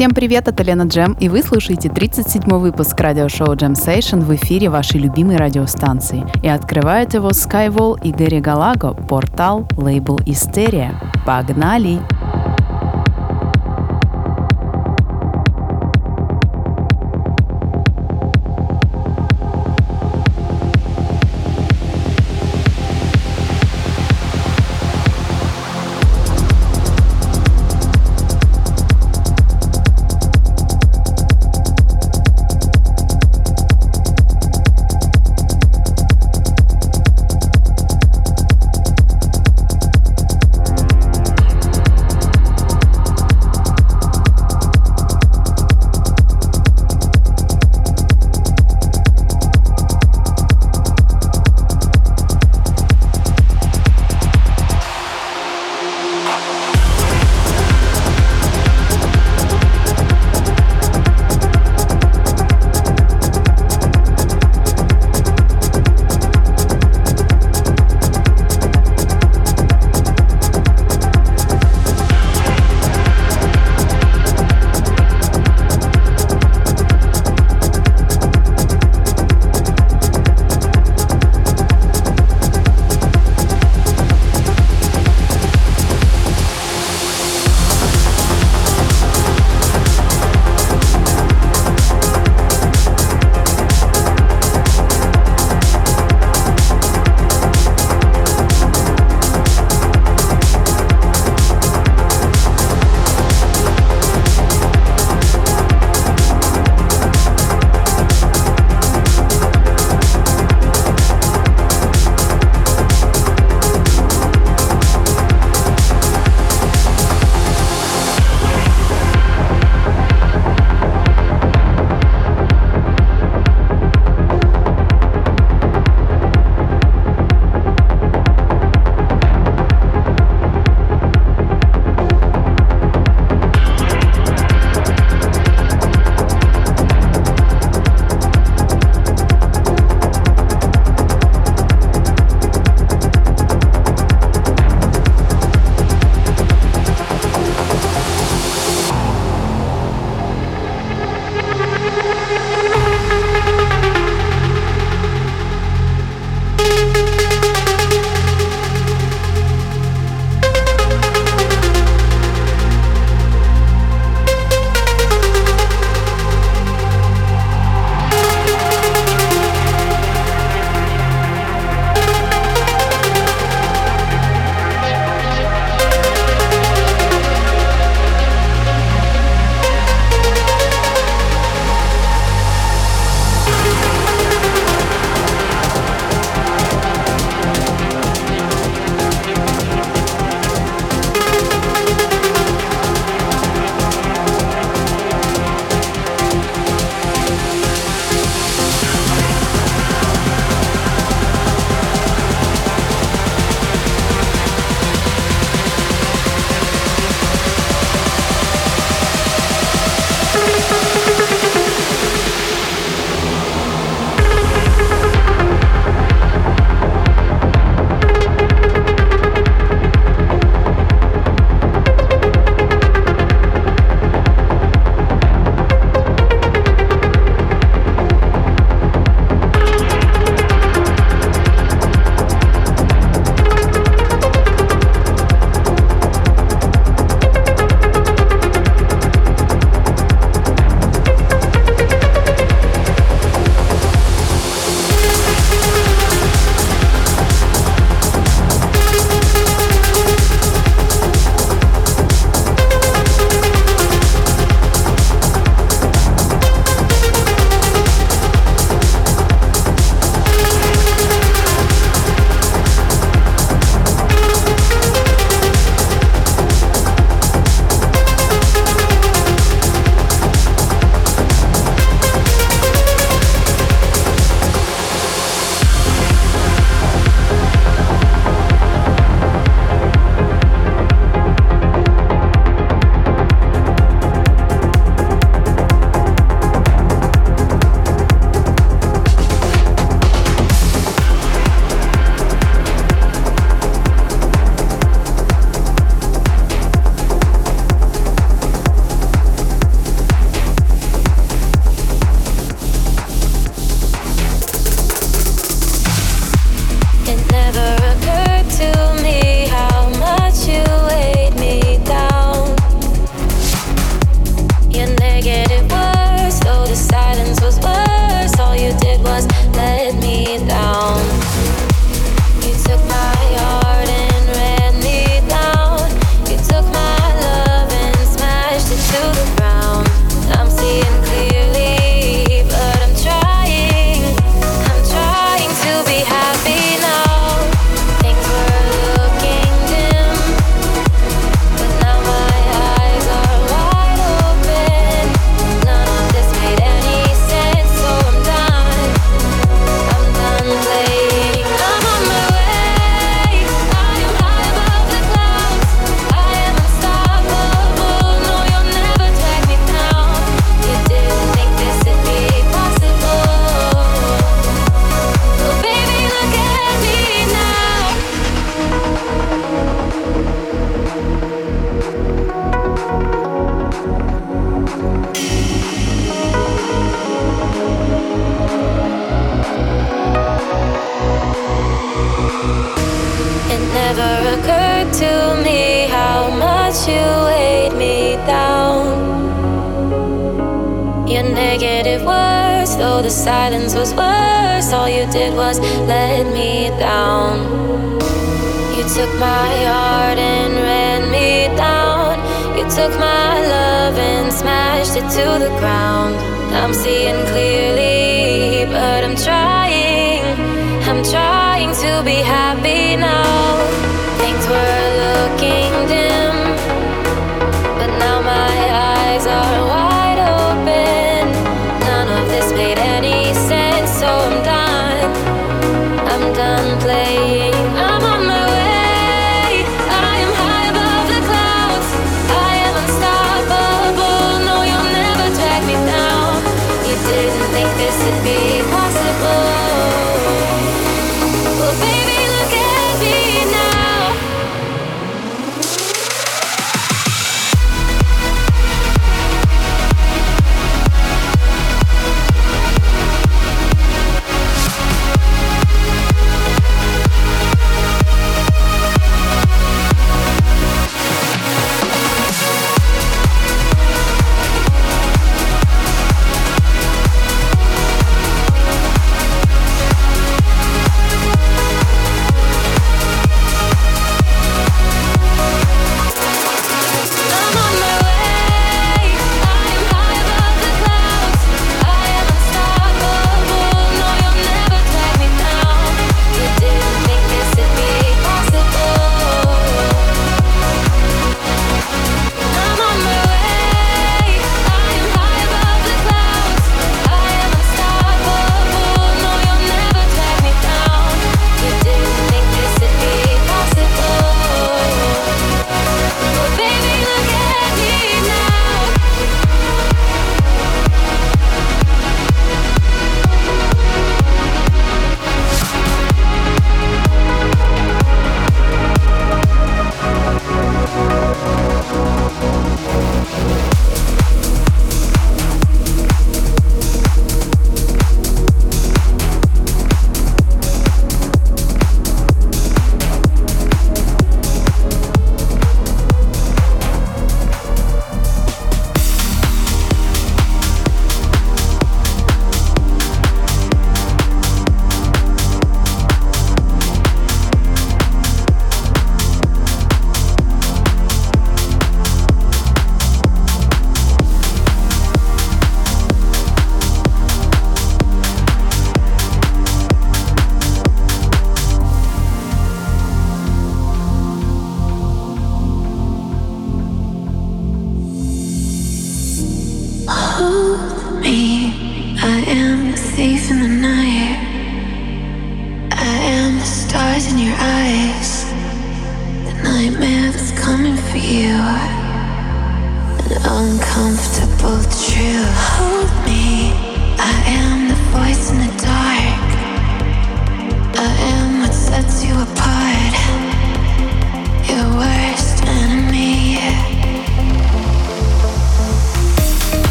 Всем привет, это Лена Джем, и вы слушаете 37-й выпуск радиошоу Jam Session в эфире вашей любимой радиостанции. И открывает его Skywall и Гэри Галаго, портал лейбл Истерия. Погнали! Погнали!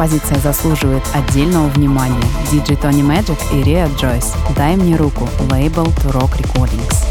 композиция заслуживает отдельного внимания. Диджей Тони Мэджик и Риа Джойс «Дай мне руку» лейбл «To Rock Recordings».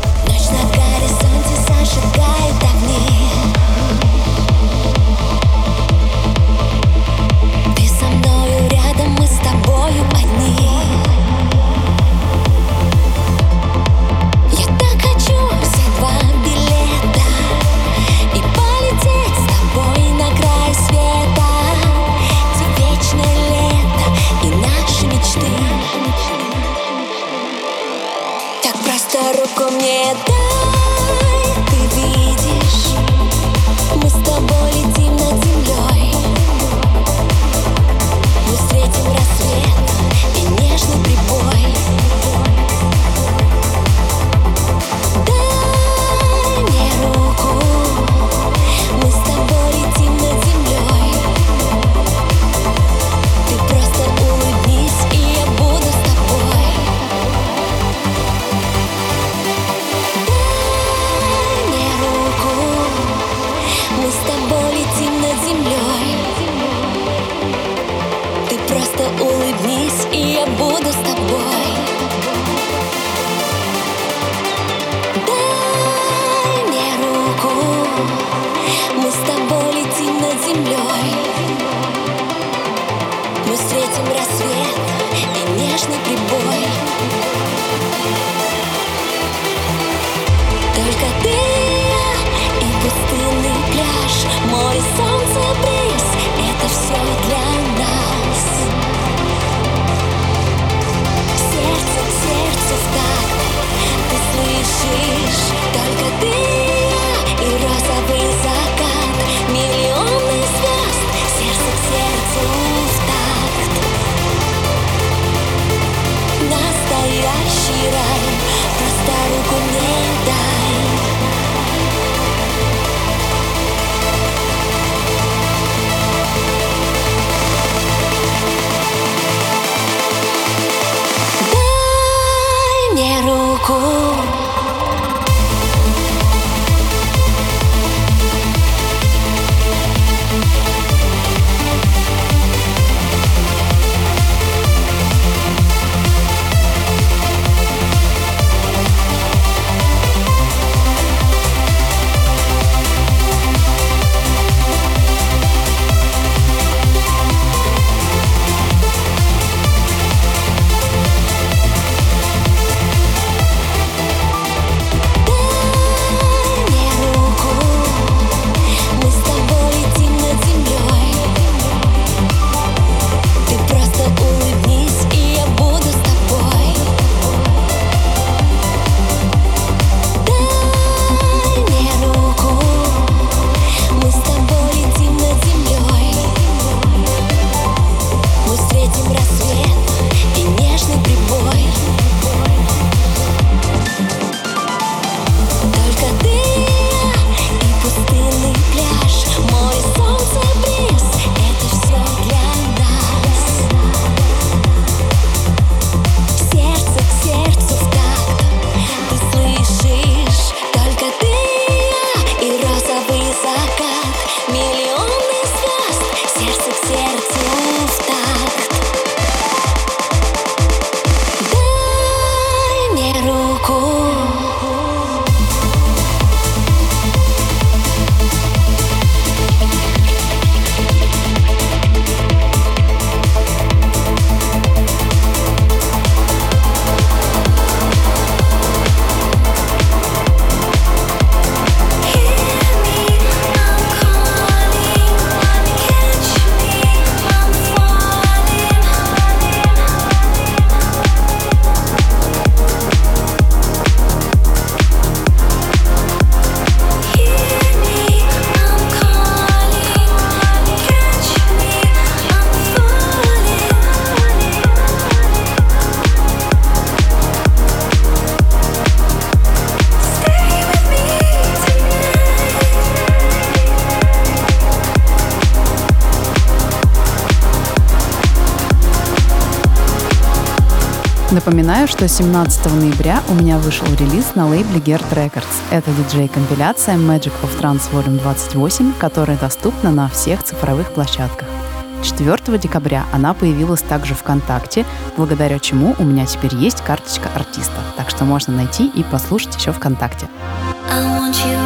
Напоминаю, что 17 ноября у меня вышел релиз на лейбле Gert Records. Это диджей-компиляция Magic of Trans Volume 28, которая доступна на всех цифровых площадках. 4 декабря она появилась также ВКонтакте, благодаря чему у меня теперь есть карточка артиста, так что можно найти и послушать еще ВКонтакте. I want you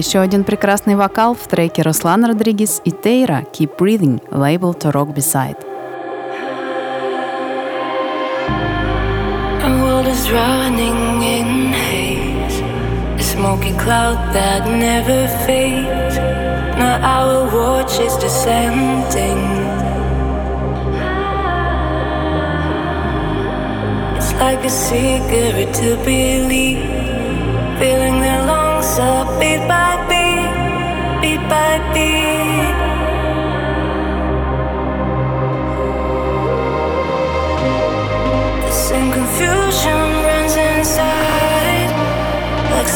Еще один прекрасный вокал в треке Руслан Родригес и Тейра «Keep Breathing» лейбл To Rock Beside. is running in haze, a smoky cloud that never fades. Now our watch is descending. It's like a cigarette to believe, filling their lungs up beat by beat, beat by beat. The same confusion runs inside, like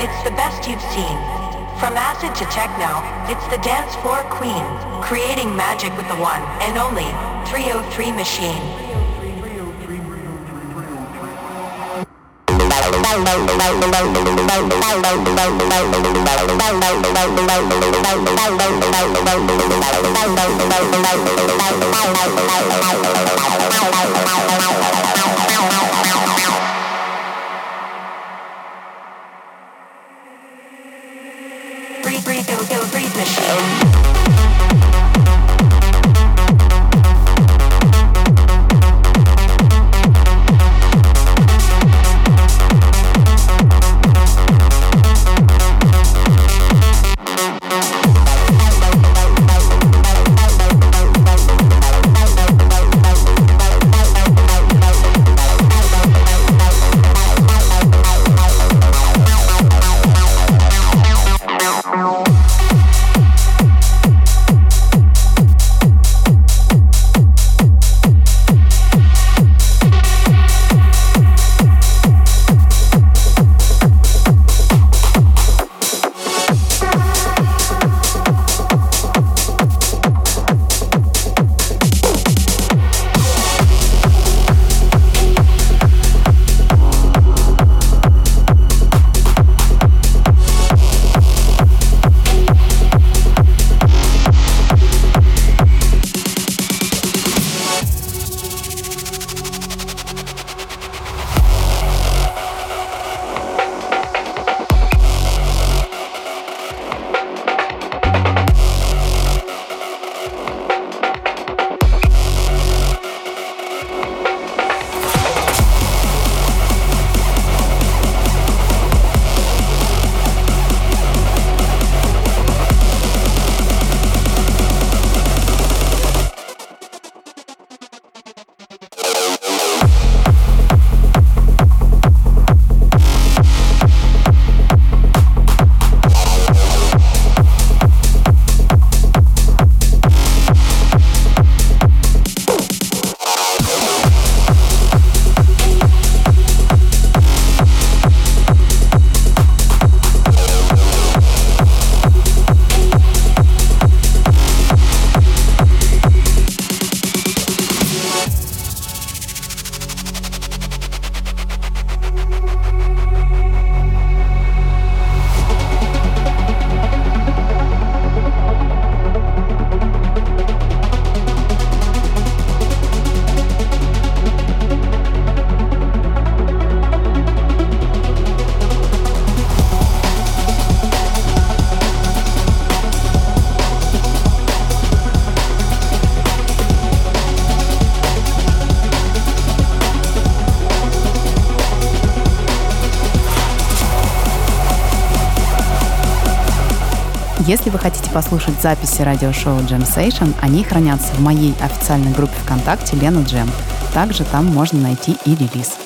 It's the best you've seen. From acid to techno, it's the dance floor queen, creating magic with the one and only 303 machine. послушать записи радиошоу Jam Session, они хранятся в моей официальной группе ВКонтакте Лена Джем. Также там можно найти и релиз.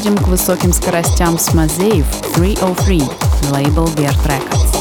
Переходим к высоким скоростям с Мазеев 303, лейбл Bear Records.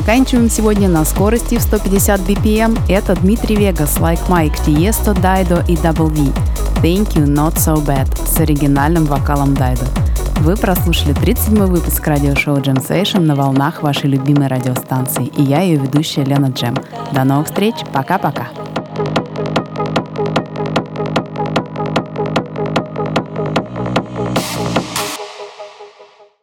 Заканчиваем сегодня на скорости в 150 BPM. Это Дмитрий Вегас, Like Mike, Tiesto, Дайдо и Double V. Thank You Not So Bad с оригинальным вокалом Дайдо. Вы прослушали 37 выпуск радиошоу Jam Session на волнах вашей любимой радиостанции. И я ее ведущая Лена Джем. До новых встреч. Пока-пока.